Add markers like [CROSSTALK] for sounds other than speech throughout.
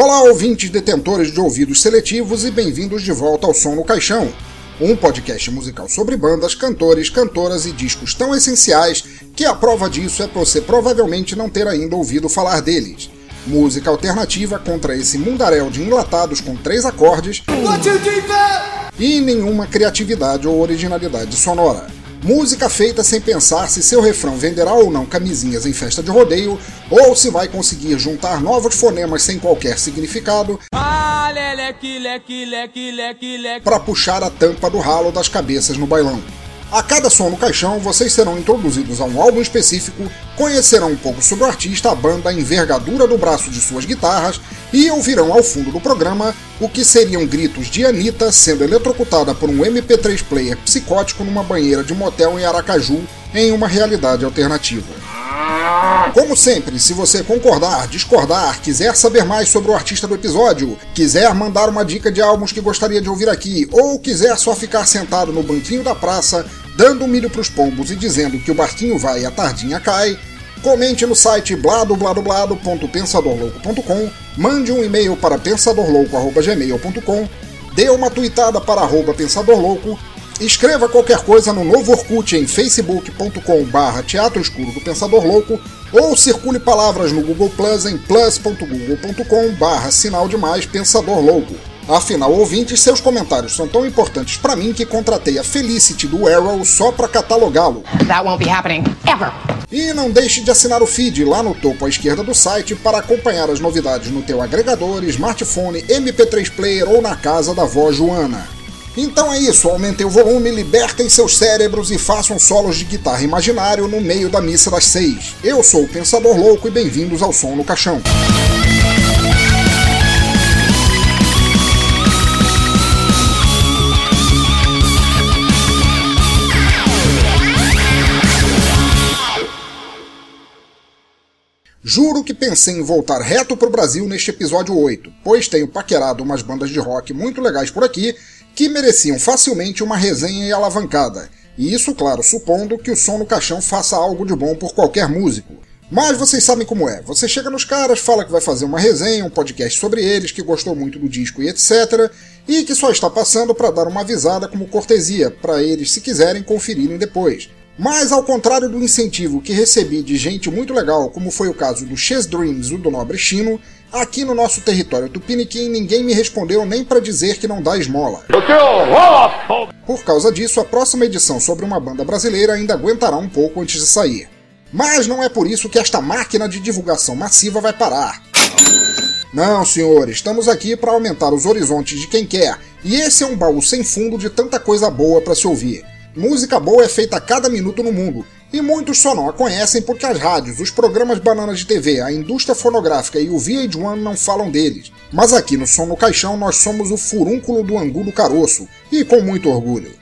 Olá, ouvintes detentores de ouvidos seletivos e bem-vindos de volta ao Som no Caixão, um podcast musical sobre bandas, cantores, cantoras e discos tão essenciais que a prova disso é você provavelmente não ter ainda ouvido falar deles. Música alternativa contra esse mundaréu de enlatados com três acordes e nenhuma criatividade ou originalidade sonora. Música feita sem pensar se seu refrão venderá ou não camisinhas em festa de rodeio, ou se vai conseguir juntar novos fonemas sem qualquer significado para puxar a tampa do ralo das cabeças no bailão. A cada som no caixão, vocês serão introduzidos a um álbum específico, conhecerão um pouco sobre o artista, a banda, a envergadura do braço de suas guitarras e ouvirão ao fundo do programa o que seriam gritos de Anitta sendo eletrocutada por um MP3 player psicótico numa banheira de motel em Aracaju, em uma realidade alternativa. Como sempre, se você concordar, discordar, quiser saber mais sobre o artista do episódio, quiser mandar uma dica de álbuns que gostaria de ouvir aqui, ou quiser só ficar sentado no banquinho da praça, dando milho pros pombos e dizendo que o barquinho vai e a tardinha cai, comente no site bladobladobladpensadorlouco.com, mande um e-mail para pensadorlouco.gmail.com, dê uma tweetada para arroba pensadorlouco Escreva qualquer coisa no novo Orkut em facebook.com barra Teatro Escuro do Pensador Louco ou circule palavras no Google Plus em plus.google.com barra Sinal Demais Pensador Louco. Afinal, ouvintes, seus comentários são tão importantes para mim que contratei a Felicity do Arrow só para catalogá-lo. That won't be happening ever. E não deixe de assinar o feed lá no topo à esquerda do site para acompanhar as novidades no teu agregador, smartphone, MP3 player ou na casa da vó Joana. Então é isso, aumentem o volume, libertem seus cérebros e façam solos de guitarra imaginário no meio da missa das seis. Eu sou o Pensador Louco e bem-vindos ao Som no Caixão. Juro que pensei em voltar reto pro Brasil neste episódio 8, pois tenho paquerado umas bandas de rock muito legais por aqui que mereciam facilmente uma resenha e alavancada. E isso, claro, supondo que o som no caixão faça algo de bom por qualquer músico. Mas vocês sabem como é. Você chega nos caras, fala que vai fazer uma resenha, um podcast sobre eles, que gostou muito do disco e etc. E que só está passando para dar uma avisada como cortesia, para eles, se quiserem, conferirem depois. Mas ao contrário do incentivo que recebi de gente muito legal, como foi o caso do Chess Dreams do Nobre Chino, Aqui no nosso território tupiniquim, ninguém me respondeu nem para dizer que não dá esmola. Por causa disso, a próxima edição sobre uma banda brasileira ainda aguentará um pouco antes de sair. Mas não é por isso que esta máquina de divulgação massiva vai parar. Não, senhores, estamos aqui para aumentar os horizontes de quem quer, e esse é um baú sem fundo de tanta coisa boa para se ouvir. Música boa é feita a cada minuto no mundo, e muitos só não a conhecem porque as rádios, os programas bananas de TV, a indústria fonográfica e o VH1 não falam deles. Mas aqui no Som no Caixão nós somos o furúnculo do angu do caroço, e com muito orgulho.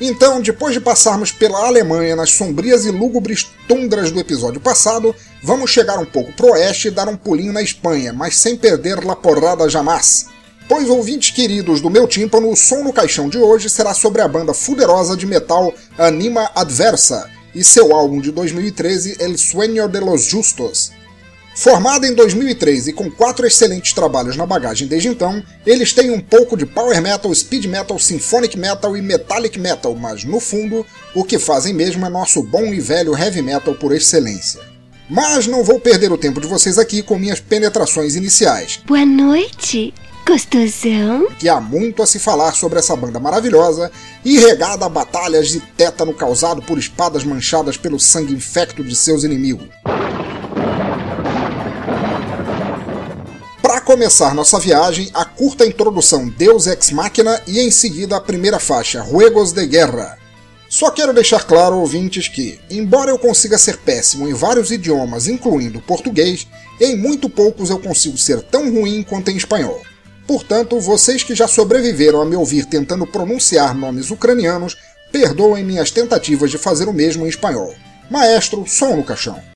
Então, depois de passarmos pela Alemanha nas sombrias e lúgubres tundras do episódio passado, vamos chegar um pouco pro oeste e dar um pulinho na Espanha, mas sem perder la porrada jamais. Pois, ouvintes queridos do meu tímpano, o som no caixão de hoje será sobre a banda fuderosa de metal Anima Adversa, e seu álbum de 2013 El Sueño de los Justos. Formada em 2003 e com quatro excelentes trabalhos na bagagem desde então, eles têm um pouco de power metal, speed metal, symphonic metal e metallic metal, mas no fundo, o que fazem mesmo é nosso bom e velho heavy metal por excelência. Mas não vou perder o tempo de vocês aqui com minhas penetrações iniciais. Boa noite. Gostosão? Que há muito a se falar sobre essa banda maravilhosa e regada a batalhas de tétano causado por espadas manchadas pelo sangue infecto de seus inimigos. Para começar nossa viagem, a curta introdução Deus Ex Machina e em seguida a primeira faixa, Ruegos de Guerra. Só quero deixar claro, ouvintes, que, embora eu consiga ser péssimo em vários idiomas, incluindo português, em muito poucos eu consigo ser tão ruim quanto em espanhol. Portanto, vocês que já sobreviveram a me ouvir tentando pronunciar nomes ucranianos, perdoem minhas tentativas de fazer o mesmo em espanhol. Maestro, som no caixão.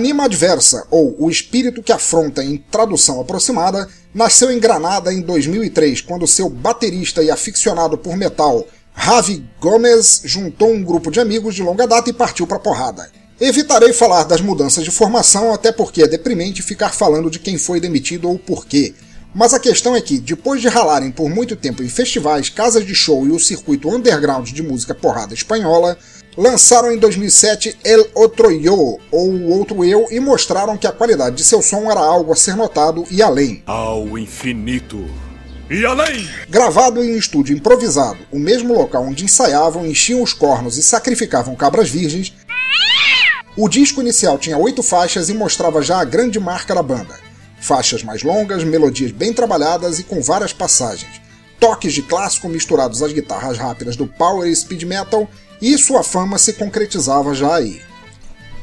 Anima Adversa, ou O Espírito que Afronta em tradução aproximada, nasceu em Granada em 2003, quando seu baterista e aficionado por metal, Ravi Gomez, juntou um grupo de amigos de longa data e partiu para porrada. Evitarei falar das mudanças de formação, até porque é deprimente ficar falando de quem foi demitido ou por quê. Mas a questão é que, depois de ralarem por muito tempo em festivais, casas de show e o circuito underground de música porrada espanhola, lançaram em 2007 El Otro Yo, ou O Outro Eu, e mostraram que a qualidade de seu som era algo a ser notado e além. Ao infinito e além! Gravado em um estúdio improvisado, o mesmo local onde ensaiavam, enchiam os cornos e sacrificavam cabras virgens, o disco inicial tinha oito faixas e mostrava já a grande marca da banda. Faixas mais longas, melodias bem trabalhadas e com várias passagens. Toques de clássico misturados às guitarras rápidas do power e speed metal, e sua fama se concretizava já aí.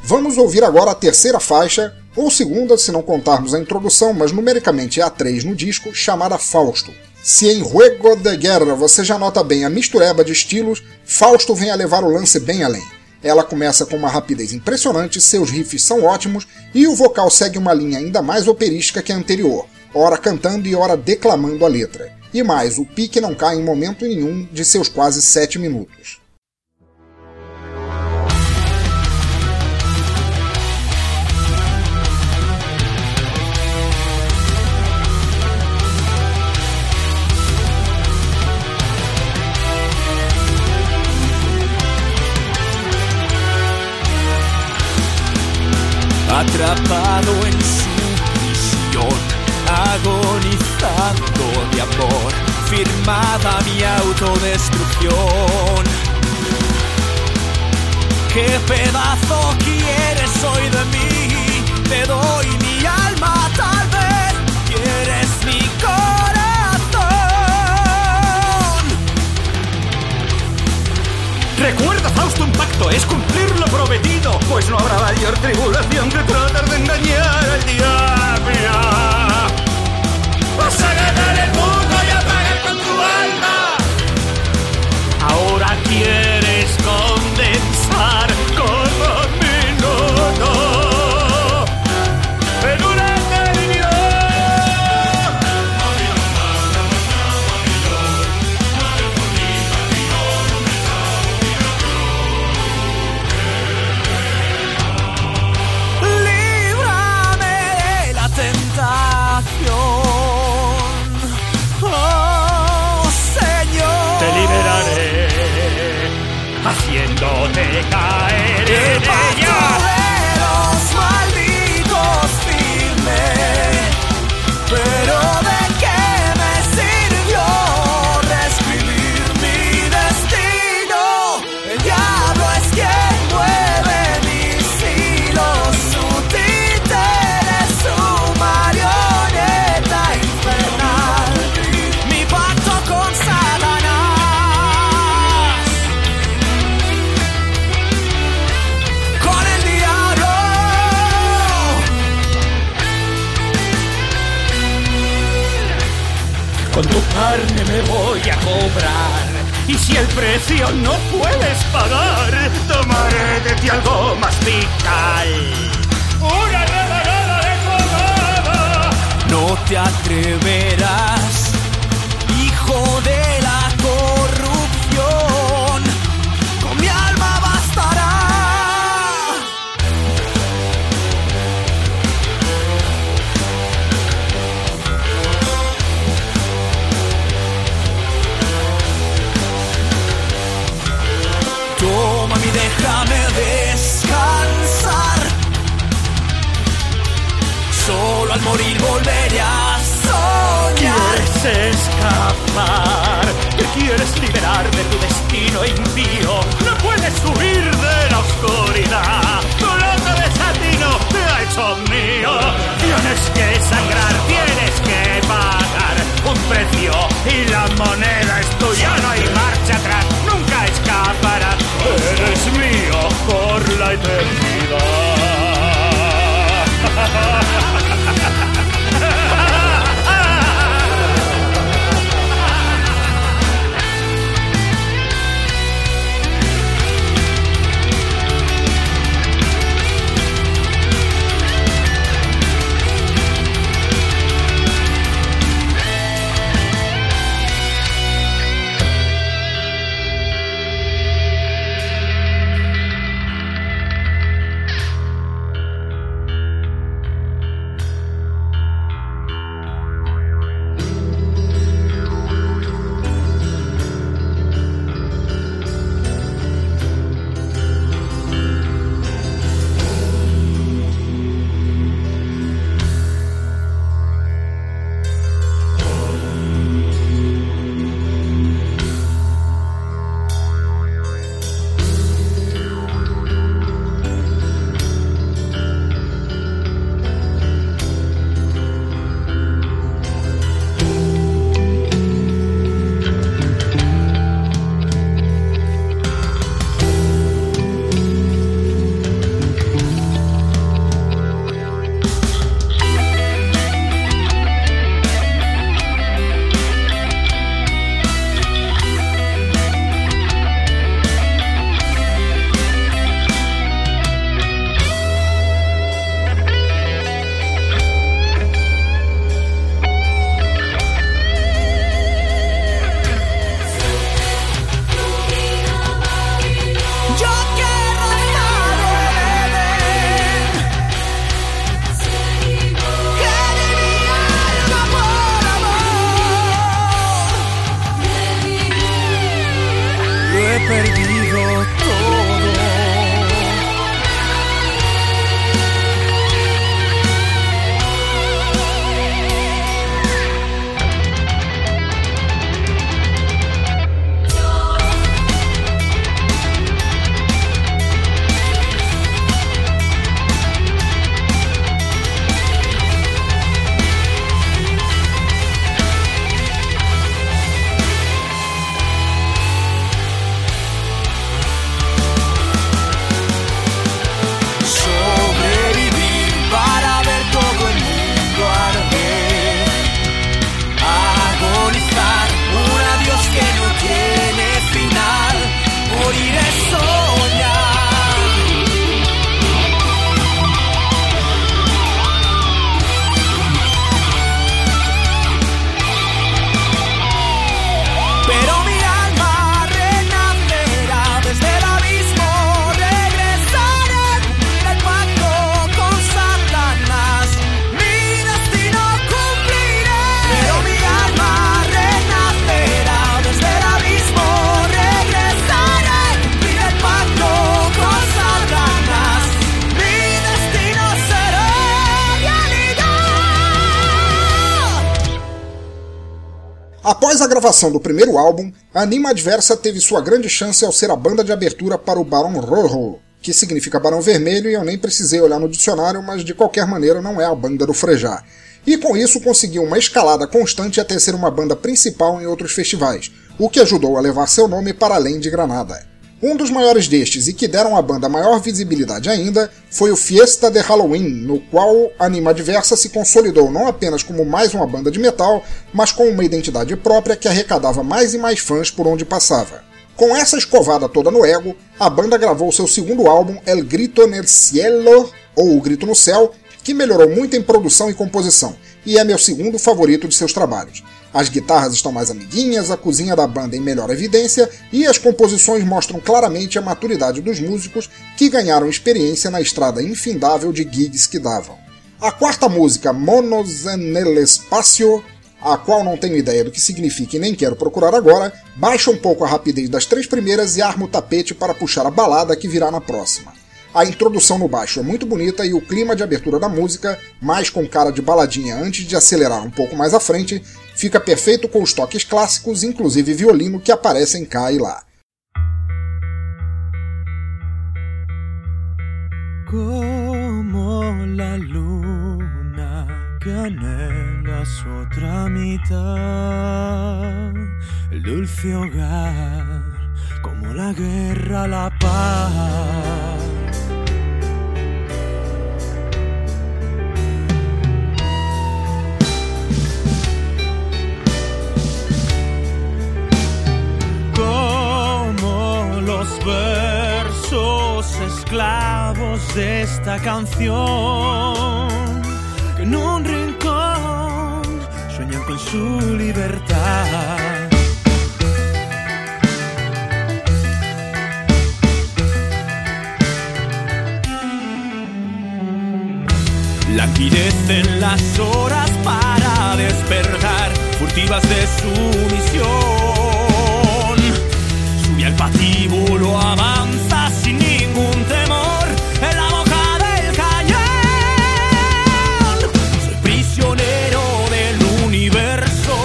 Vamos ouvir agora a terceira faixa, ou segunda se não contarmos a introdução, mas numericamente é a 3 no disco, chamada Fausto. Se em Juego de Guerra você já nota bem a mistureba de estilos, Fausto vem a levar o lance bem além. Ela começa com uma rapidez impressionante, seus riffs são ótimos e o vocal segue uma linha ainda mais operística que a anterior, ora cantando e ora declamando a letra. E mais, o pique não cai em momento nenhum de seus quase 7 minutos. Atrapado en su prisión, agonizando de amor, firmada mi autodestrucción. ¿Qué pedazo quieres hoy de mí? Te doy mi y déjame descansar. Solo al morir volveré a soñar. Quieres escapar, te quieres liberar de tu destino impío. No puedes huir de la oscuridad. Tu loco desatino te ha hecho mío. Tienes que sangrar, tienes que pagar un precio y la moneda es tuya. No hay Eres mío por la eternidad. Gravação do primeiro álbum, a Anima Adversa teve sua grande chance ao ser a banda de abertura para o Barão Rojo, que significa Barão Vermelho e eu nem precisei olhar no dicionário, mas de qualquer maneira não é a banda do Frejá. E com isso conseguiu uma escalada constante até ser uma banda principal em outros festivais, o que ajudou a levar seu nome para além de Granada. Um dos maiores destes e que deram à banda maior visibilidade ainda foi o Fiesta de Halloween, no qual Anima Adversa se consolidou não apenas como mais uma banda de metal, mas com uma identidade própria que arrecadava mais e mais fãs por onde passava. Com essa escovada toda no ego, a banda gravou seu segundo álbum El Grito nel Cielo, ou O Grito no Céu, que melhorou muito em produção e composição, e é meu segundo favorito de seus trabalhos. As guitarras estão mais amiguinhas, a cozinha da banda em melhor evidência e as composições mostram claramente a maturidade dos músicos que ganharam experiência na estrada infindável de gigs que davam. A quarta música, Monos nel Espacio, a qual não tenho ideia do que significa e nem quero procurar agora, baixa um pouco a rapidez das três primeiras e arma o tapete para puxar a balada que virá na próxima. A introdução no baixo é muito bonita e o clima de abertura da música, mais com cara de baladinha antes de acelerar um pouco mais à frente, fica perfeito com os toques clássicos, inclusive violino, que aparecem cá e lá. Como la luna que anhela su otra mitad, dulce hogar, como la guerra, la paz. Los versos esclavos de esta canción que en un rincón sueñan con su libertad. Languidecen las horas para despertar, furtivas de su misión. Al patíbulo, avanza sin ningún temor en la boca del cañón. Soy prisionero del universo,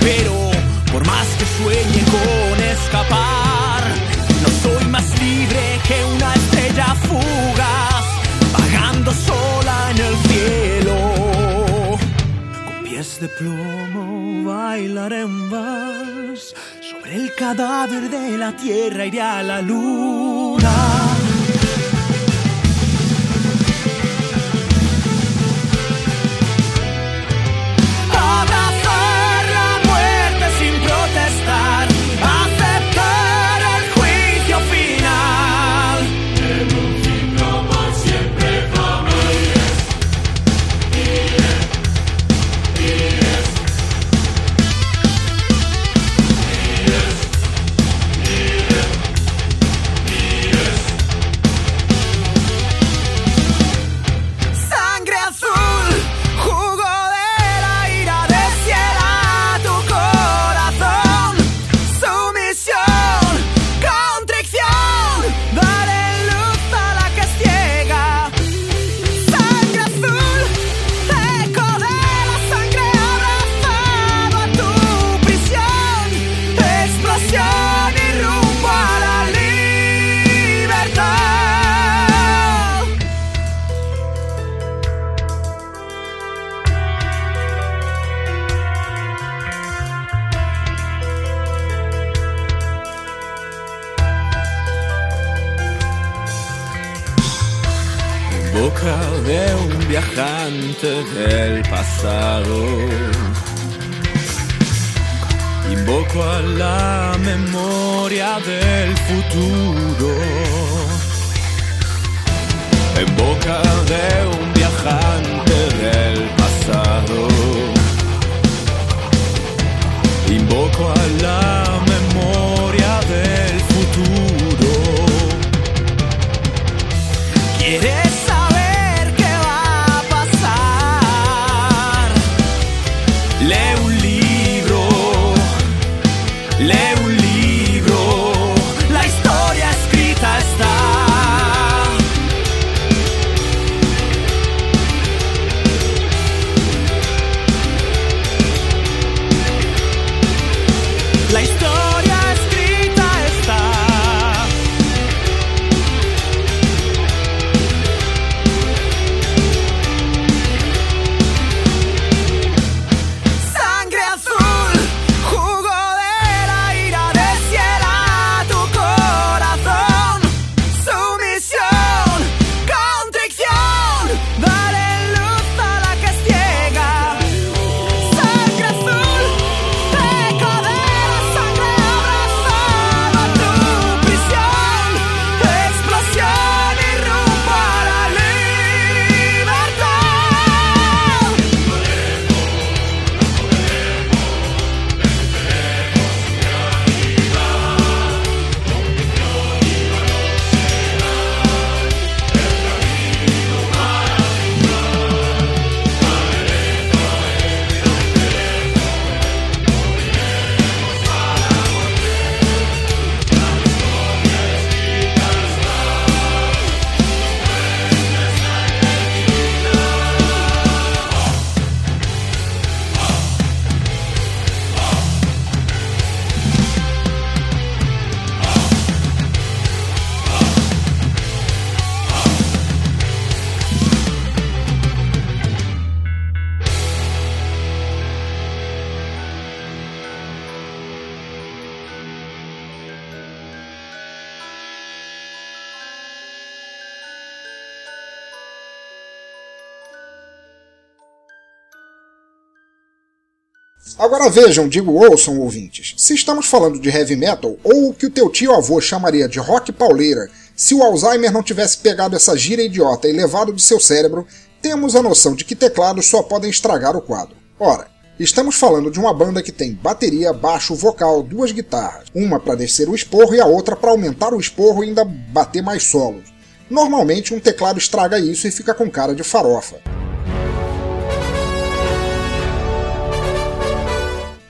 pero por más que sueñe con escapar, no soy más libre que una estrella fugaz, vagando sola en el cielo. Con pies de plomo bailaré vals sobre el cadáver de la tierra iré a la luna. Del pasado. Invoco a la memoria del futuro. En boca de un viajante del pasado. Invoco a la Agora vejam, digo ouçam ouvintes, se estamos falando de heavy metal, ou o que o teu tio-avô chamaria de rock pauleira, se o Alzheimer não tivesse pegado essa gira idiota e levado de seu cérebro, temos a noção de que teclados só podem estragar o quadro. Ora, estamos falando de uma banda que tem bateria, baixo, vocal, duas guitarras, uma para descer o esporro e a outra para aumentar o esporro e ainda bater mais solos. Normalmente um teclado estraga isso e fica com cara de farofa.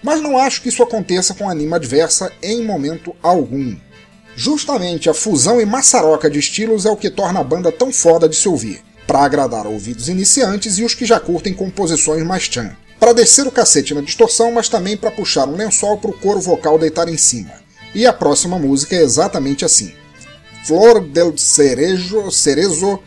Mas não acho que isso aconteça com Anima Adversa em momento algum. Justamente a fusão e maçaroca de estilos é o que torna a banda tão foda de se ouvir, para agradar ouvidos iniciantes e os que já curtem composições mais chan. Para descer o cacete na distorção, mas também para puxar um lençol para o coro vocal deitar em cima. E a próxima música é exatamente assim. Flor del Cerejo, Cerezo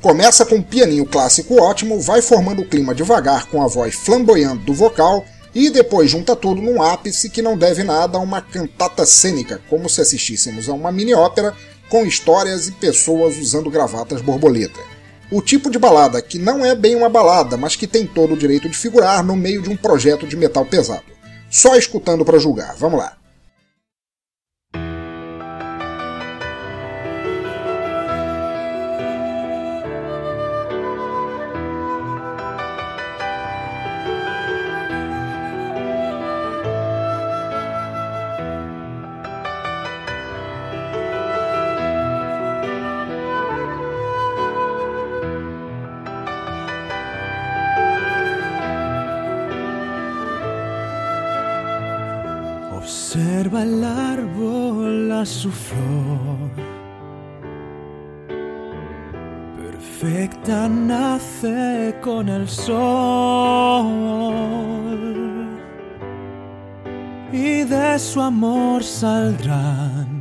começa com um pianinho clássico ótimo, vai formando o clima devagar com a voz flamboyante do vocal e depois junta tudo num ápice que não deve nada a uma cantata cênica, como se assistíssemos a uma mini-ópera com histórias e pessoas usando gravatas borboleta. O tipo de balada que não é bem uma balada, mas que tem todo o direito de figurar no meio de um projeto de metal pesado. Só escutando para julgar, vamos lá. Nace con el sol. Y de su amor saldrán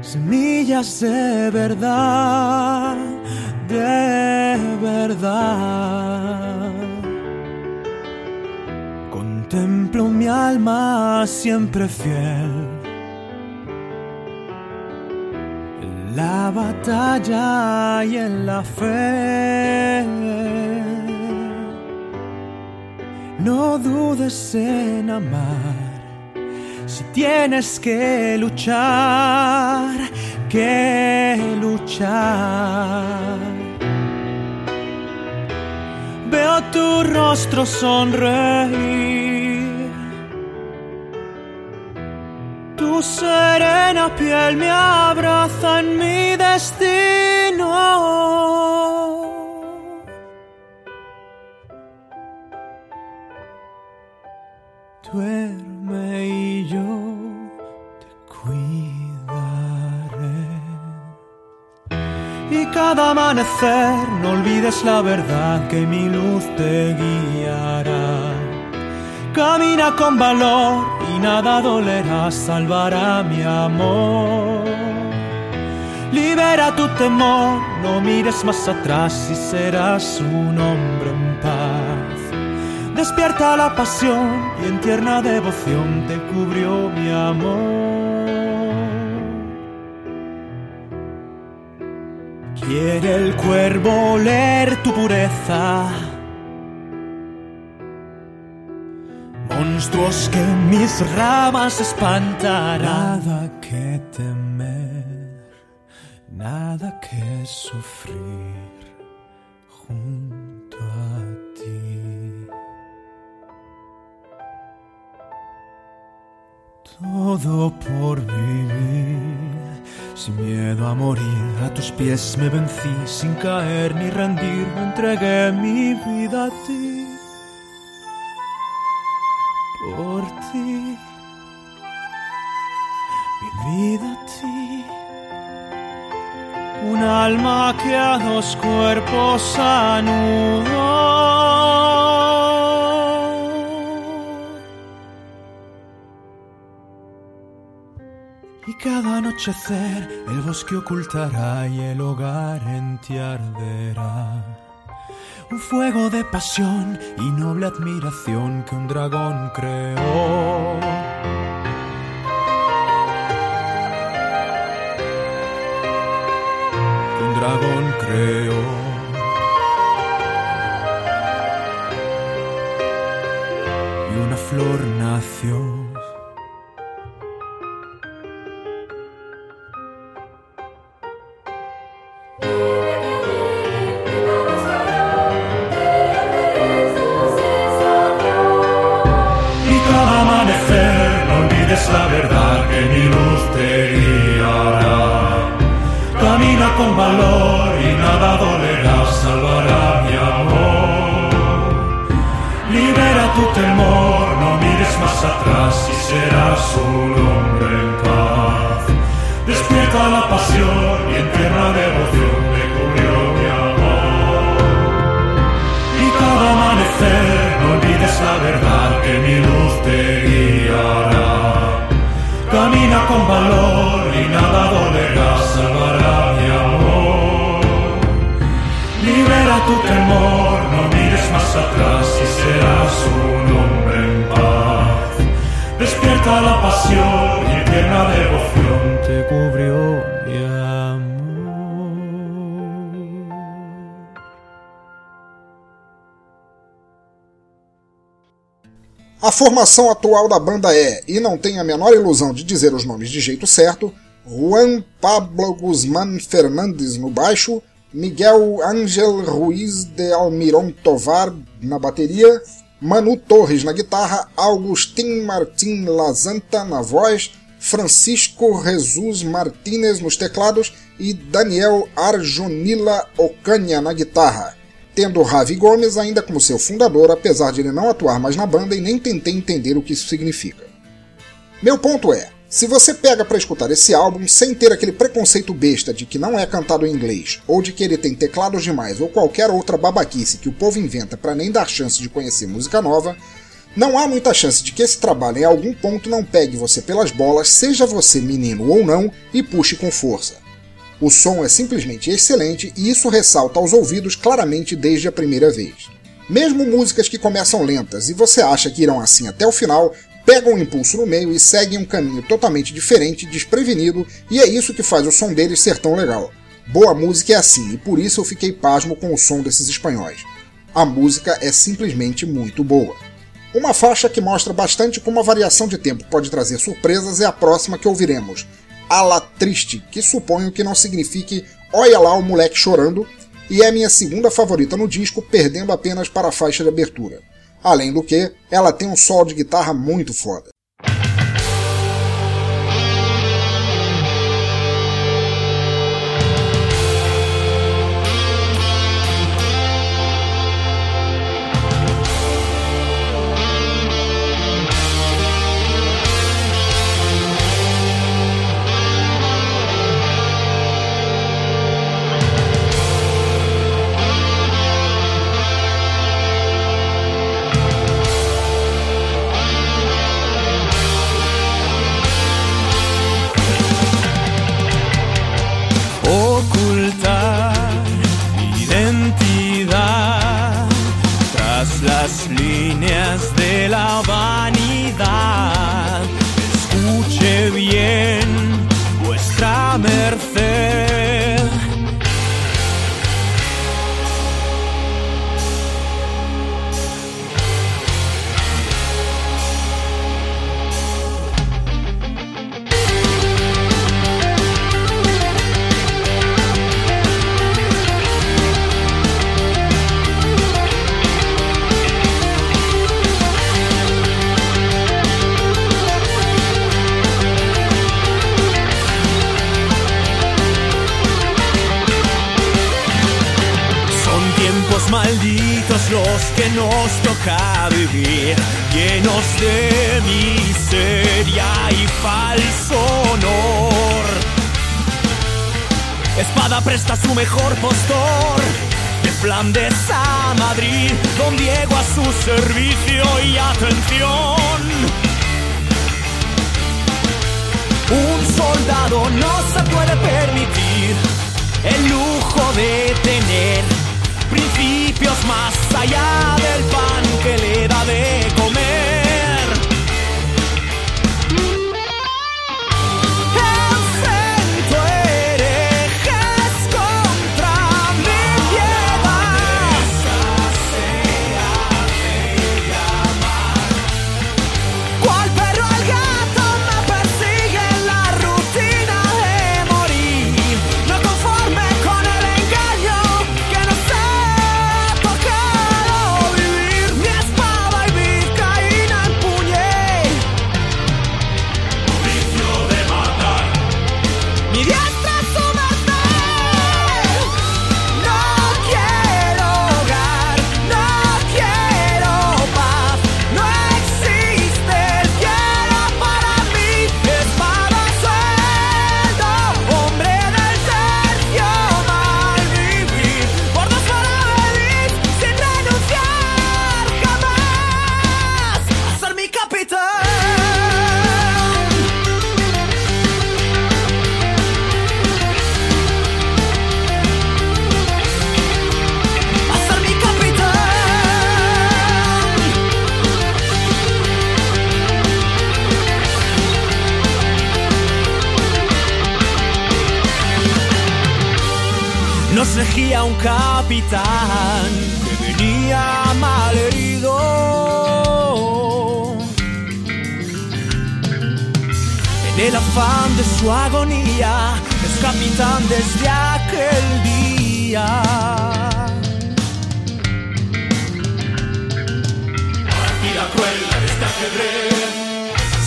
semillas de verdad, de verdad. Contemplo mi alma siempre fiel. La batalla y en la fe. No dudes en amar. Si tienes que luchar, que luchar. Veo tu rostro sonreír. Tu serena piel me abraza en mi destino. Duerme y yo te cuidaré. Y cada amanecer no olvides la verdad que mi luz te guiará. Camina con valor y nada dolerá, salvará mi amor. Libera tu temor, no mires más atrás y serás un hombre en paz. Despierta la pasión y en tierna devoción te cubrió mi amor. Quiere el cuervo oler tu pureza. Monstruos que mis ramas espantarán. Nada que temer, nada que sufrir junto a ti. Todo por vivir, sin miedo a morir, a tus pies me vencí, sin caer ni rendir, me entregué mi vida a ti. Por ti, mi vida a ti. Un alma que a dos cuerpos anudó. Y cada anochecer el bosque ocultará y el hogar en ti arderá. Un fuego de pasión y noble admiración que un dragón creó. Que un dragón creó. y una flor nació. Formação atual da banda é, e não tenho a menor ilusão de dizer os nomes de jeito certo, Juan Pablo Guzmán Fernandes no baixo, Miguel Ángel Ruiz de Almirón Tovar na bateria, Manu Torres na guitarra, Agustín Martín Lazanta na voz, Francisco Jesus Martínez nos teclados e Daniel Arjonila Ocanha na guitarra tendo Ravi Gomes ainda como seu fundador, apesar de ele não atuar mais na banda e nem tentei entender o que isso significa. Meu ponto é, se você pega para escutar esse álbum sem ter aquele preconceito besta de que não é cantado em inglês, ou de que ele tem teclados demais ou qualquer outra babaquice que o povo inventa para nem dar chance de conhecer música nova, não há muita chance de que esse trabalho em algum ponto não pegue você pelas bolas, seja você menino ou não, e puxe com força. O som é simplesmente excelente e isso ressalta aos ouvidos claramente desde a primeira vez. Mesmo músicas que começam lentas e você acha que irão assim até o final, pegam um impulso no meio e seguem um caminho totalmente diferente, desprevenido, e é isso que faz o som deles ser tão legal. Boa música é assim, e por isso eu fiquei pasmo com o som desses espanhóis. A música é simplesmente muito boa. Uma faixa que mostra bastante como a variação de tempo pode trazer surpresas é a próxima que ouviremos, Ala Triste, que suponho que não signifique Olha lá o moleque chorando, e é minha segunda favorita no disco, perdendo apenas para a faixa de abertura. Além do que, ela tem um solo de guitarra muito foda. Nos toca vivir, llenos de miseria y falso honor. Espada presta su mejor postor, de Flandes a Madrid, don Diego a su servicio y atención. Un soldado no se puede permitir el lujo de tener principios más allá del pan que le da de comer. Dirigía un capitán que venía mal herido. En el afán de su agonía, es capitán desde aquel día. Partida cruel de este ajedrez,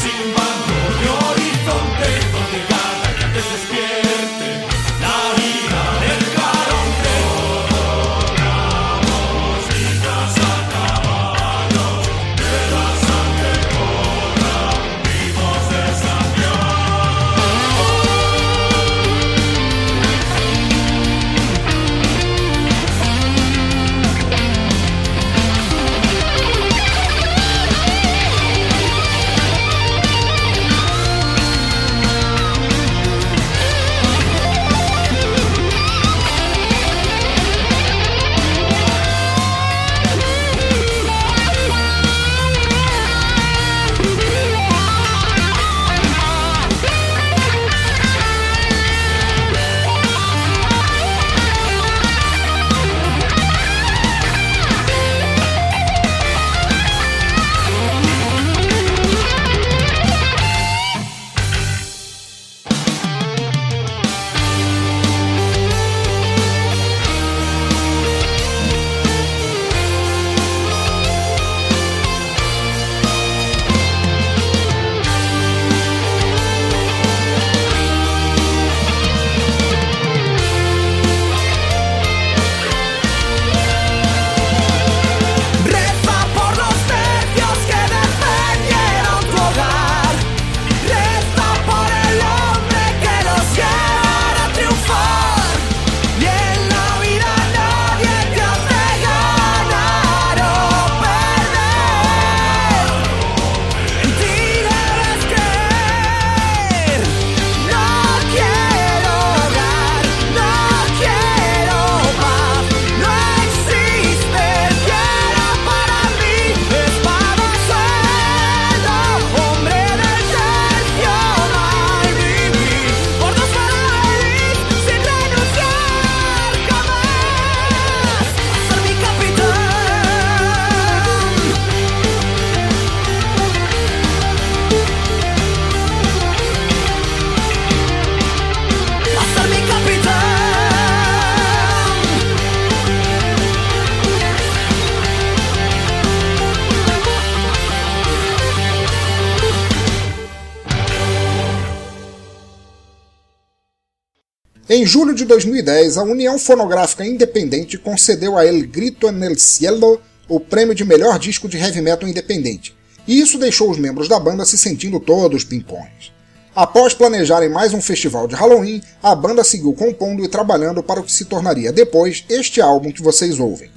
sin bando ni horizonte, donde el que antes despierte la vida Em julho de 2010, a União Fonográfica Independente concedeu a El Grito en el Cielo o prêmio de melhor disco de heavy metal independente, e isso deixou os membros da banda se sentindo todos pimpões. Após planejarem mais um festival de Halloween, a banda seguiu compondo e trabalhando para o que se tornaria depois este álbum que vocês ouvem.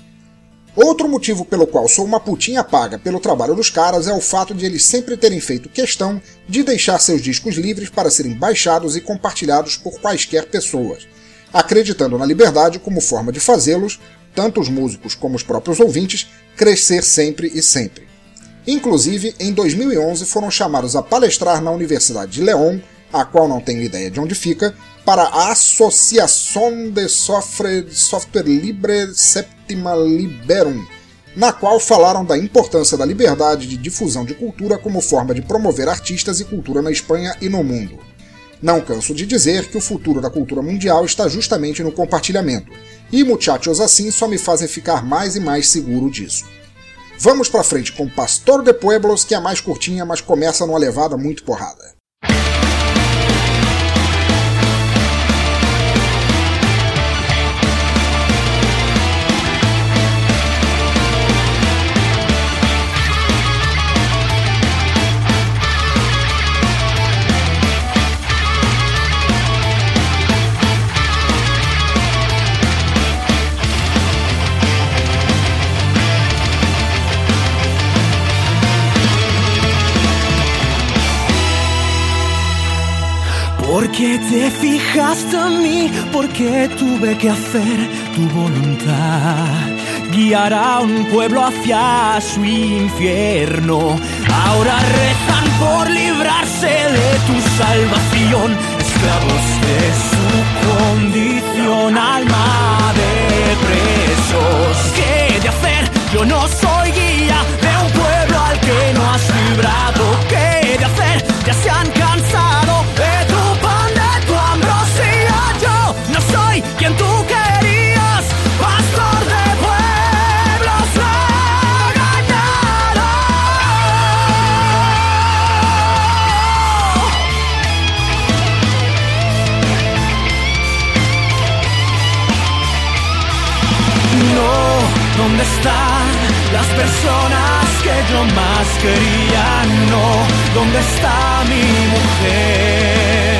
Outro motivo pelo qual sou uma putinha paga pelo trabalho dos caras é o fato de eles sempre terem feito questão de deixar seus discos livres para serem baixados e compartilhados por quaisquer pessoas, acreditando na liberdade como forma de fazê-los, tanto os músicos como os próprios ouvintes, crescer sempre e sempre. Inclusive, em 2011 foram chamados a palestrar na Universidade de León, a qual não tenho ideia de onde fica, para a Associação de Software, Software Libre Septima Liberum, na qual falaram da importância da liberdade de difusão de cultura como forma de promover artistas e cultura na Espanha e no mundo. Não canso de dizer que o futuro da cultura mundial está justamente no compartilhamento, e muchachos assim só me fazem ficar mais e mais seguro disso. Vamos pra frente com Pastor de Pueblos, que é mais curtinha, mas começa numa levada muito porrada. Porque te fijaste en mí, porque tuve que hacer tu voluntad. Guiar a un pueblo hacia su infierno. Ahora rezan por librarse de tu salvación, esclavos de su condición, alma de pasos. ¿Qué de hacer? Yo no soy guía de un pueblo al que no has librado. ¿Qué de hacer? Ya se han cansado están las personas que yo más quería? No, ¿dónde está mi mujer?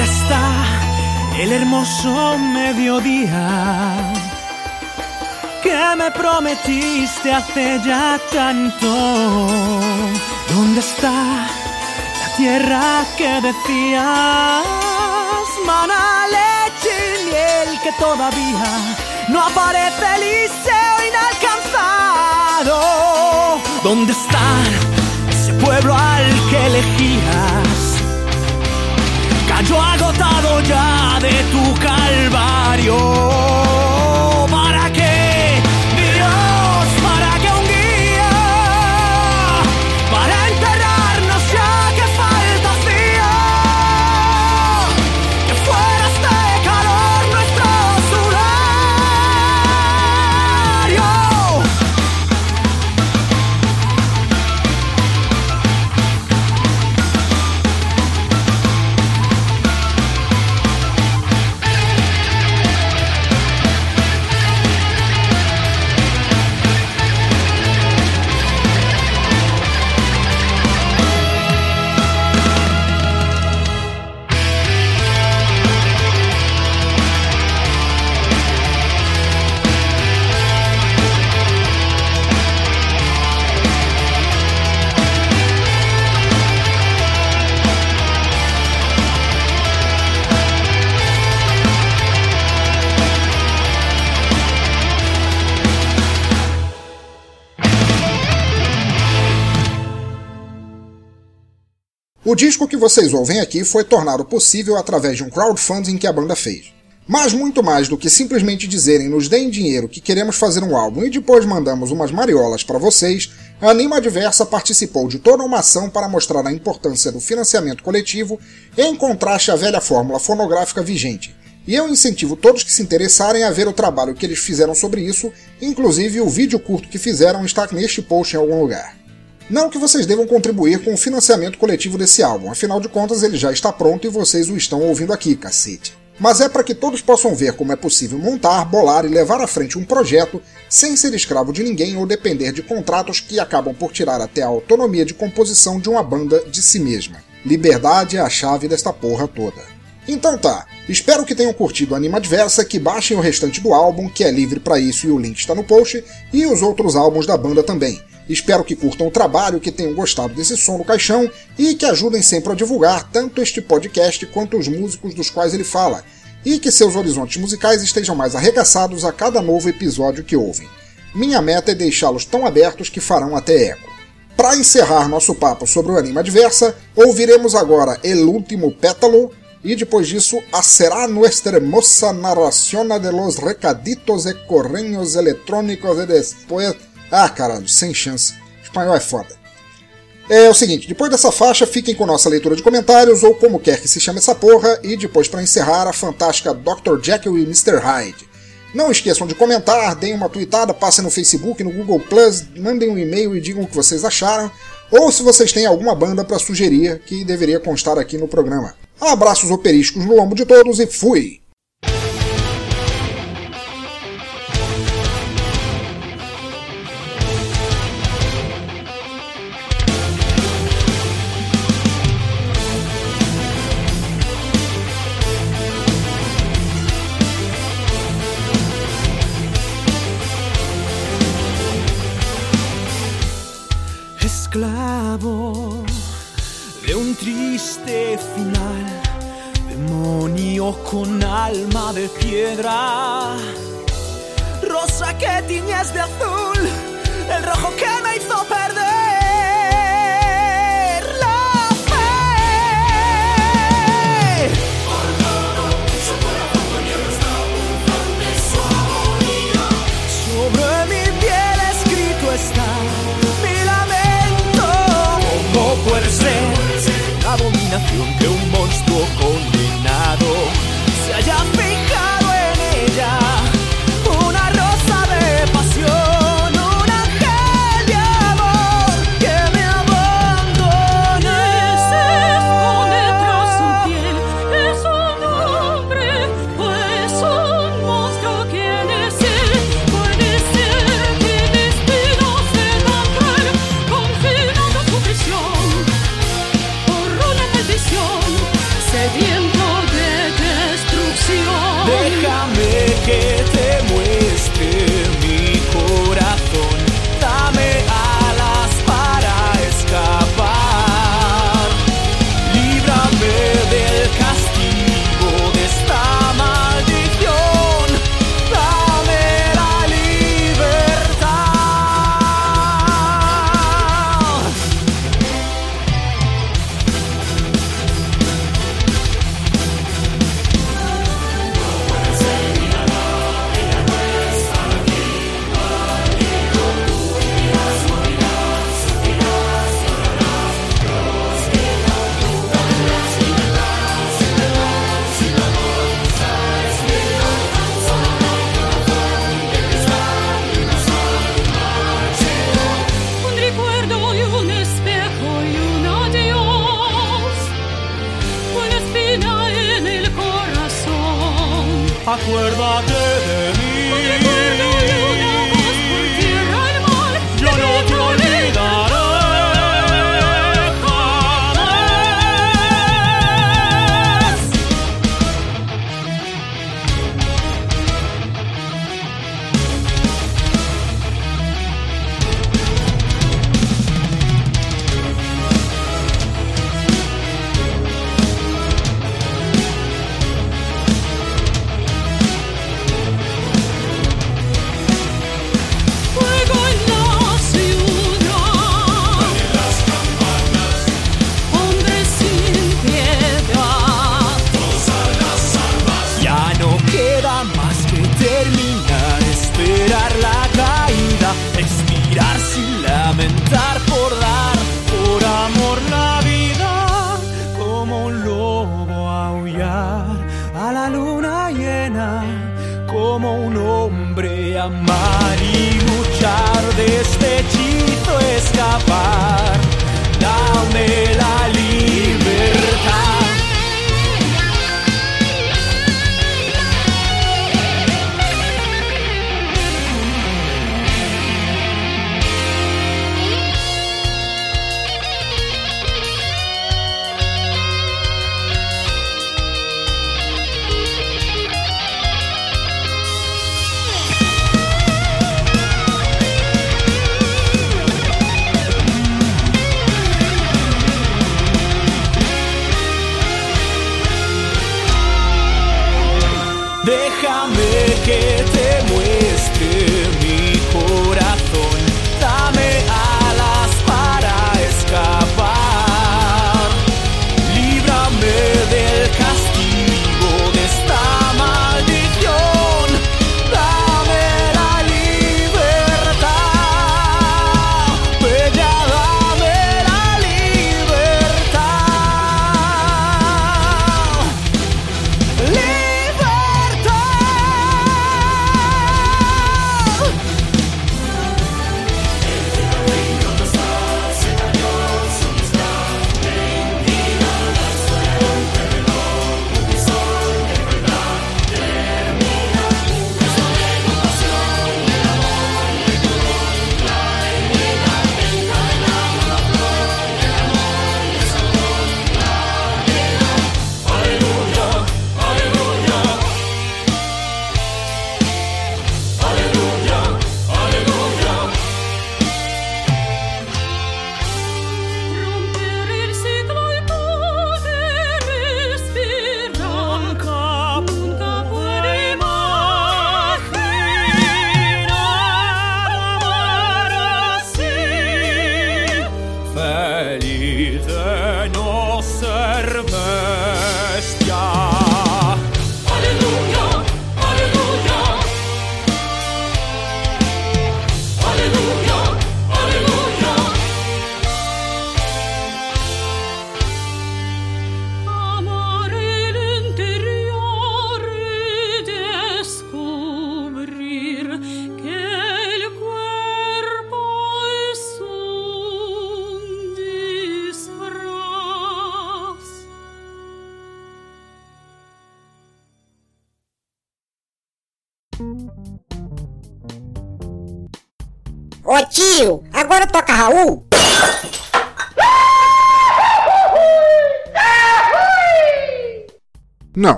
¿Dónde está el hermoso mediodía que me prometiste hace ya tanto? ¿Dónde está la tierra que decías? Mana, leche y miel que todavía no aparece Eliseo inalcanzado. ¿Dónde está ese pueblo al que elegías? Cayó agotado ya de tu calvario. O disco que vocês ouvem aqui foi tornado possível através de um crowdfunding que a banda fez. Mas muito mais do que simplesmente dizerem nos deem dinheiro que queremos fazer um álbum e depois mandamos umas mariolas para vocês, a Anima Adversa participou de toda uma ação para mostrar a importância do financiamento coletivo em contraste à velha fórmula fonográfica vigente. E eu incentivo todos que se interessarem a ver o trabalho que eles fizeram sobre isso, inclusive o vídeo curto que fizeram está neste post em algum lugar. Não que vocês devam contribuir com o financiamento coletivo desse álbum, afinal de contas ele já está pronto e vocês o estão ouvindo aqui, cacete. Mas é para que todos possam ver como é possível montar, bolar e levar à frente um projeto sem ser escravo de ninguém ou depender de contratos que acabam por tirar até a autonomia de composição de uma banda de si mesma. Liberdade é a chave desta porra toda. Então tá, espero que tenham curtido Anima Adversa, que baixem o restante do álbum, que é livre para isso e o link está no post, e os outros álbuns da banda também. Espero que curtam o trabalho, que tenham gostado desse som no caixão e que ajudem sempre a divulgar tanto este podcast quanto os músicos dos quais ele fala, e que seus horizontes musicais estejam mais arregaçados a cada novo episódio que ouvem. Minha meta é deixá-los tão abertos que farão até eco. Para encerrar nosso papo sobre o Anima Adversa, ouviremos agora El Último Pétalo, e depois disso, a será nuestra hermosa narración de los recaditos e correios eletrônicos e después... Ah, caralho, sem chance. Espanhol é foda. É o seguinte, depois dessa faixa, fiquem com nossa leitura de comentários, ou como quer que se chame essa porra, e depois para encerrar, a fantástica Dr. Jekyll e Mr. Hyde. Não esqueçam de comentar, deem uma tweetada, passem no Facebook, no Google Plus, mandem um e-mail e digam o que vocês acharam, ou se vocês têm alguma banda para sugerir que deveria constar aqui no programa. Abraços operísticos no lombo de todos e fui! Con alma de piedra, rosa que tiñes de azul, el rojo que me hizo perder. que un monstruo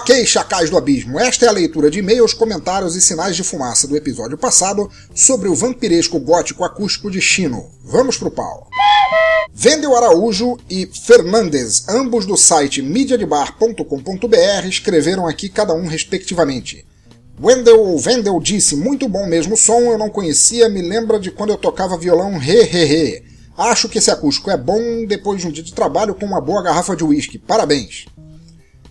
Ok, chacais do abismo, esta é a leitura de e-mails, comentários e sinais de fumaça do episódio passado sobre o vampiresco gótico acústico de Chino. Vamos pro pau. Vendel Araújo e Fernandes, ambos do site mediadebar.com.br, escreveram aqui cada um respectivamente. Wendell ou disse, muito bom mesmo som, eu não conhecia, me lembra de quando eu tocava violão re re re. Acho que esse acústico é bom depois de um dia de trabalho com uma boa garrafa de uísque. Parabéns.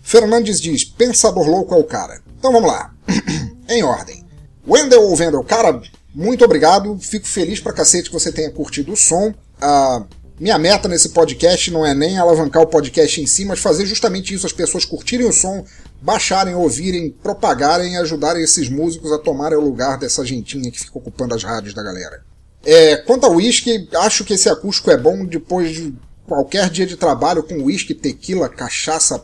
Fernandes diz, pensador louco é o cara. Então vamos lá. [CLEARS THROAT] em ordem. Wendell ou Vendel, cara, muito obrigado. Fico feliz pra cacete que você tenha curtido o som. Ah, minha meta nesse podcast não é nem alavancar o podcast em si, mas fazer justamente isso, as pessoas curtirem o som, baixarem, ouvirem, propagarem e ajudarem esses músicos a tomarem o lugar dessa gentinha que fica ocupando as rádios da galera. É, quanto ao whisky, acho que esse acústico é bom depois de qualquer dia de trabalho com whisky, tequila, cachaça,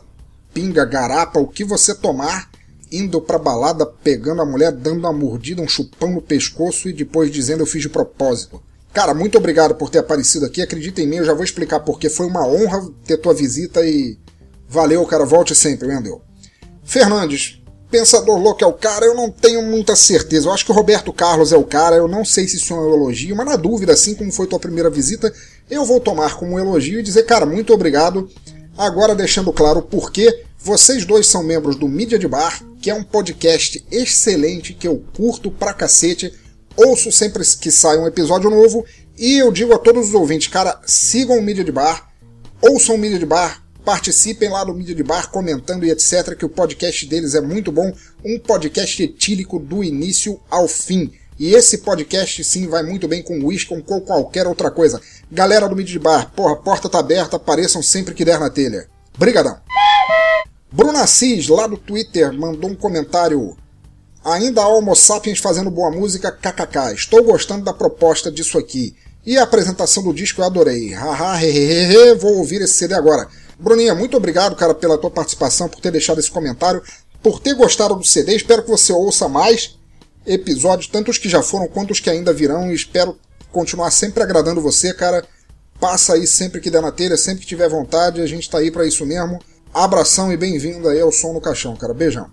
pinga, garapa, o que você tomar, indo pra balada, pegando a mulher, dando uma mordida, um chupão no pescoço e depois dizendo eu fiz de propósito. Cara, muito obrigado por ter aparecido aqui. Acredita em mim, eu já vou explicar porque foi uma honra ter tua visita e valeu, cara. Volte sempre, Wendel. Fernandes, pensador louco é o cara, eu não tenho muita certeza. Eu acho que o Roberto Carlos é o cara, eu não sei se isso é um elogio, mas na dúvida, assim como foi tua primeira visita, eu vou tomar como um elogio e dizer, cara, muito obrigado. Agora deixando claro o porquê, vocês dois são membros do Mídia de Bar, que é um podcast excelente que eu curto pra cacete ouço sempre que sai um episódio novo e eu digo a todos os ouvintes, cara, sigam o Mídia de Bar, ouçam o Mídia de Bar, participem lá do Mídia de Bar comentando e etc, que o podcast deles é muito bom, um podcast etílico do início ao fim. E esse podcast sim vai muito bem com whisky ou com qualquer outra coisa. Galera do de Bar, porra, porta tá aberta, apareçam sempre que der na telha. Brigadão. Bruna Assis, lá do Twitter, mandou um comentário Ainda há Homo sapiens fazendo boa música, kkk. Estou gostando da proposta disso aqui. E a apresentação do disco eu adorei. Haha, vou ouvir esse CD agora. Bruninha, muito obrigado, cara, pela tua participação, por ter deixado esse comentário, por ter gostado do CD. Espero que você ouça mais episódios, tanto os que já foram quanto os que ainda virão, e espero continuar sempre agradando você, cara. Passa aí sempre que der na telha, sempre que tiver vontade, a gente tá aí para isso mesmo. Abração e bem-vindo aí ao Som no Caixão, cara. Beijão.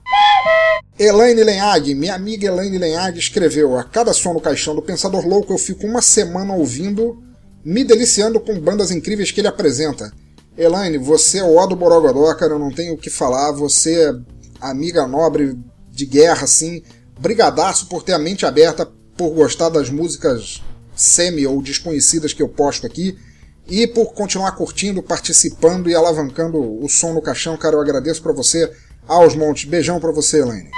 Elaine Lenhag, minha amiga Elaine Lenhag, escreveu: A cada som no caixão do Pensador Louco eu fico uma semana ouvindo, me deliciando com bandas incríveis que ele apresenta. Elaine, você é o ó do Borogodó, cara, eu não tenho o que falar. Você é amiga nobre de guerra, assim. Brigadaço por ter a mente aberta, por gostar das músicas semi ou desconhecidas que eu posto aqui. E por continuar curtindo, participando e alavancando o som no caixão, cara, eu agradeço para você aos montes. Beijão para você, Elaine.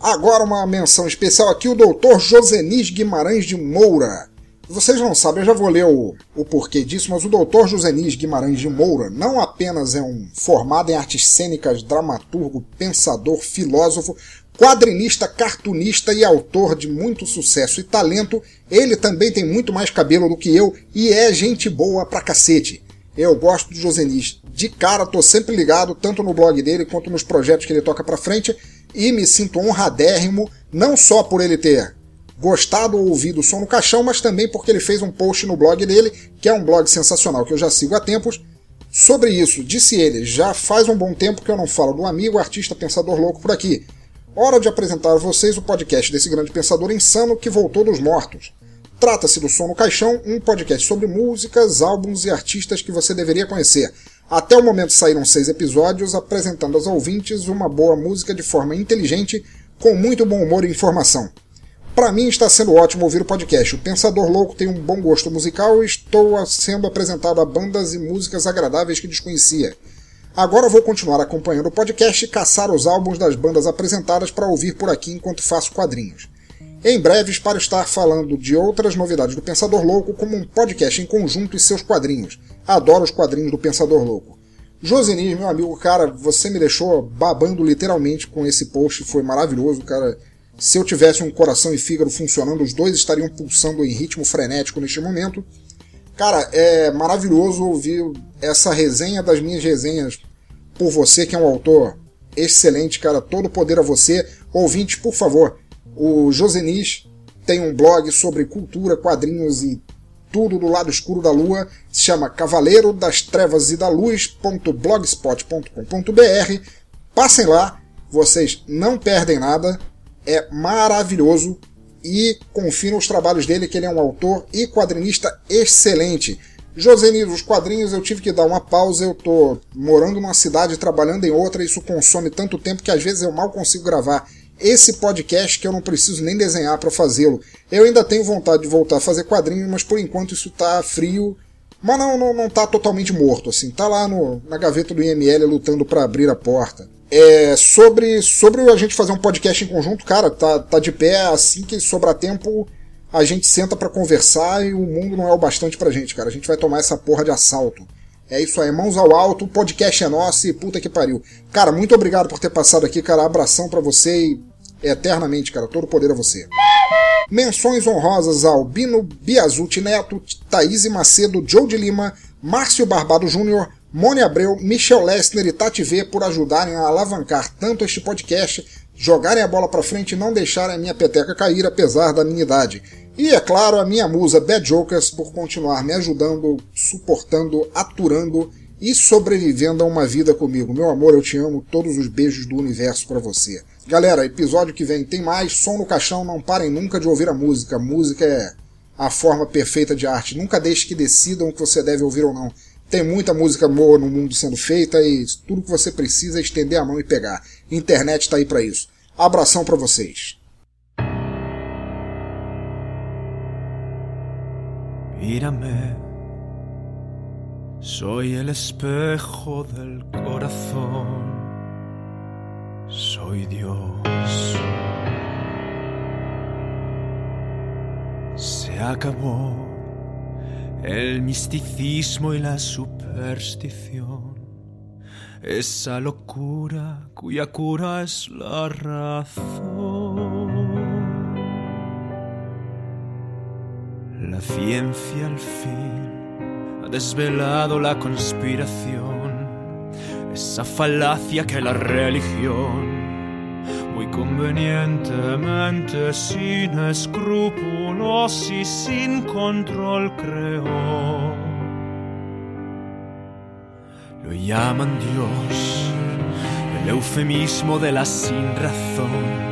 Agora uma menção especial aqui, o doutor Josenis Guimarães de Moura. Vocês não sabem, eu já vou ler o, o porquê disso, mas o doutor Josenis Guimarães de Moura não apenas é um formado em artes cênicas, dramaturgo, pensador, filósofo, quadrinista, cartunista e autor de muito sucesso e talento, ele também tem muito mais cabelo do que eu e é gente boa pra cacete. Eu gosto do Josenis. De cara, tô sempre ligado, tanto no blog dele quanto nos projetos que ele toca pra frente, e me sinto honradérrimo, não só por ele ter gostado ou ouvido o som no caixão, mas também porque ele fez um post no blog dele, que é um blog sensacional que eu já sigo há tempos, sobre isso. Disse ele: já faz um bom tempo que eu não falo do amigo artista pensador louco por aqui. Hora de apresentar a vocês o podcast desse grande pensador insano que voltou dos mortos. Trata-se do Som no Caixão, um podcast sobre músicas, álbuns e artistas que você deveria conhecer. Até o momento saíram seis episódios apresentando aos ouvintes uma boa música de forma inteligente, com muito bom humor e informação. Para mim está sendo ótimo ouvir o podcast. O Pensador Louco tem um bom gosto musical e estou sendo apresentado a bandas e músicas agradáveis que desconhecia. Agora vou continuar acompanhando o podcast e caçar os álbuns das bandas apresentadas para ouvir por aqui enquanto faço quadrinhos. Em breve para estar falando de outras novidades do Pensador Louco como um podcast em conjunto e seus quadrinhos. Adoro os quadrinhos do Pensador Louco. Josinis, meu amigo, cara, você me deixou babando literalmente com esse post, foi maravilhoso, cara. Se eu tivesse um coração e fígado funcionando, os dois estariam pulsando em ritmo frenético neste momento. Cara, é maravilhoso ouvir essa resenha das minhas resenhas por você, que é um autor excelente, cara. Todo poder a você. Ouvinte, por favor, o Josenis tem um blog sobre cultura, quadrinhos e tudo do lado escuro da lua. Se chama Cavaleiro das Trevas e da Luz.blogspot.com.br. Passem lá, vocês não perdem nada. É maravilhoso e confiram os trabalhos dele, que ele é um autor e quadrinista excelente. Josenir, os quadrinhos eu tive que dar uma pausa, eu tô morando numa cidade trabalhando em outra, isso consome tanto tempo que às vezes eu mal consigo gravar esse podcast que eu não preciso nem desenhar para fazê-lo. Eu ainda tenho vontade de voltar a fazer quadrinhos, mas por enquanto isso tá frio, mas não, não, não tá totalmente morto, assim, tá lá no, na gaveta do IML lutando para abrir a porta. É, sobre, sobre a gente fazer um podcast em conjunto, cara, tá, tá de pé, assim que sobrar tempo, a gente senta para conversar e o mundo não é o bastante pra gente, cara. A gente vai tomar essa porra de assalto. É isso aí, mãos ao alto, o podcast é nosso e puta que pariu. Cara, muito obrigado por ter passado aqui, cara. Abração para você e eternamente, cara. Todo poder a você. Menções honrosas ao Bino Biazuti Neto, Thaís Macedo, Joe de Lima, Márcio Barbado Júnior, Mônia Abreu, Michel Lessner e Tati V por ajudarem a alavancar tanto este podcast, jogarem a bola para frente e não deixarem a minha peteca cair apesar da minha idade. E, é claro, a minha musa Bad Jokers por continuar me ajudando, suportando, aturando e sobrevivendo a uma vida comigo. Meu amor, eu te amo, todos os beijos do universo para você. Galera, episódio que vem tem mais, som no caixão, não parem nunca de ouvir a música. música é a forma perfeita de arte. Nunca deixe que decidam o que você deve ouvir ou não. Tem muita música boa no mundo sendo feita e tudo que você precisa é estender a mão e pegar. Internet está aí para isso. Abração para vocês. Mírame, soy el espejo del corazón, soy Dios. Se acabó el misticismo y la superstición, esa locura cuya cura es la razón. La ciencia al fin ha desvelado la conspiración, esa falacia que la religión muy convenientemente, sin escrúpulos y sin control creó. Lo llaman Dios, el eufemismo de la sin razón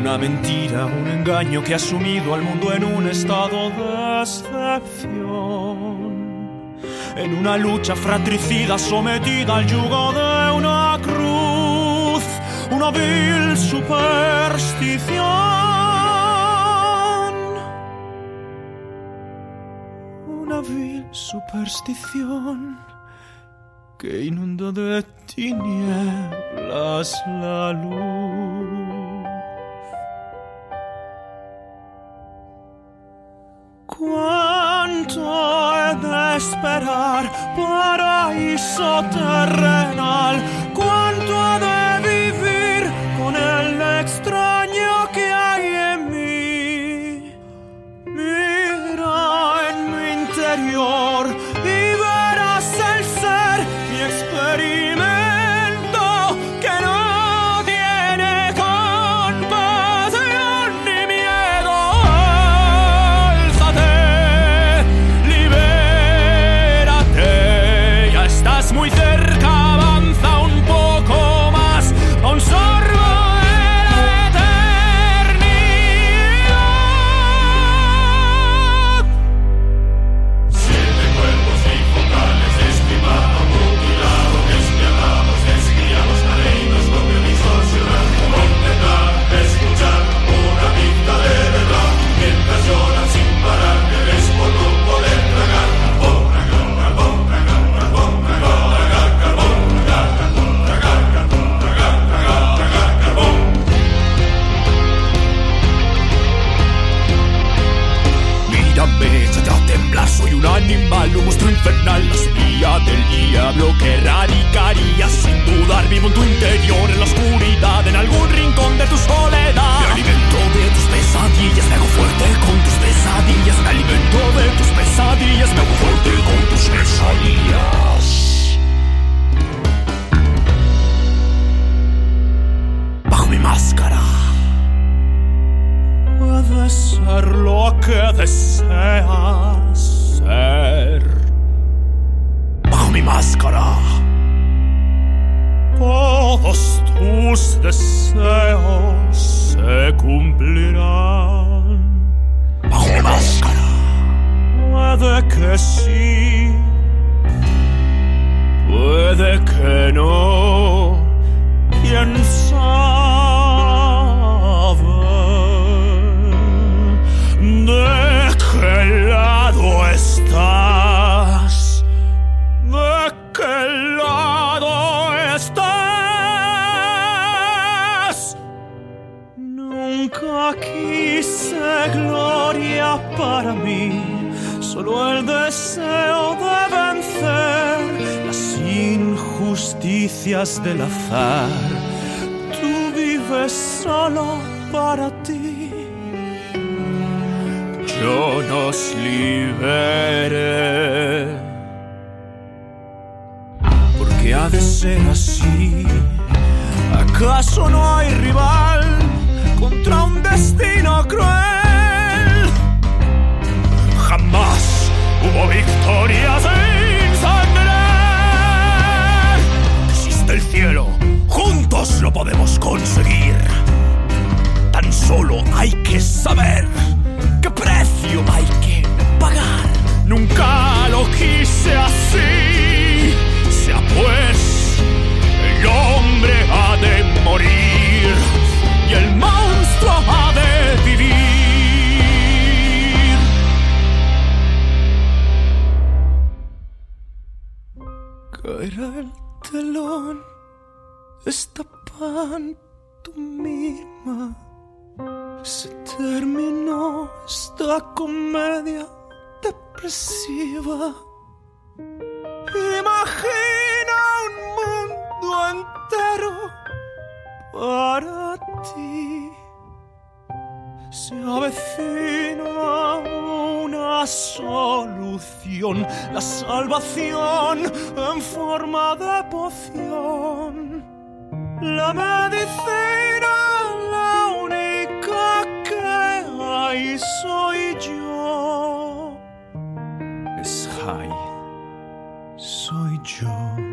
una mentira, un engaño que ha sumido al mundo en un estado de excepción. En una lucha fratricida sometida al yugo de una vil superstición. Una vil superstición que inunda de tinieblas la luz. ¿Cuánto he de esperar paraíso terrenal? infernal nacería del diablo que radicaría sin dudar vivo en tu interior, en la oscuridad, en algún rincón de tu soledad. Me alimento de tus pesadillas, me hago fuerte con tus pesadillas. Me alimento de tus pesadillas, me hago fuerte con tus pesadillas. bajo mi máscara. Puede ser lo que deseas ser todos tus deseos se cumplirán. Bajo mi máscara, puede que sí, puede que no. ¿Quién sabe de qué lado estás? ¿De qué lado estás? Nunca quise gloria para mí, solo el deseo de vencer las injusticias del azar. Tú vives solo para ti. Yo nos libere. Ser así. ¿Acaso no hay rival contra un destino cruel? Jamás hubo victoria sin sangre. Existe el cielo, juntos lo podemos conseguir. Tan solo hay que saber qué precio hay que pagar. Nunca lo quise así. Sea pues, el hombre ha de morir y el monstruo ha de vivir. Caerá el telón esta pantomima. Se terminó esta comedia depresiva. Imagina un mundo entero para ti. Se avecina una solución, la salvación en forma de poción. La medicina, la única que hay soy yo. Es soy yo.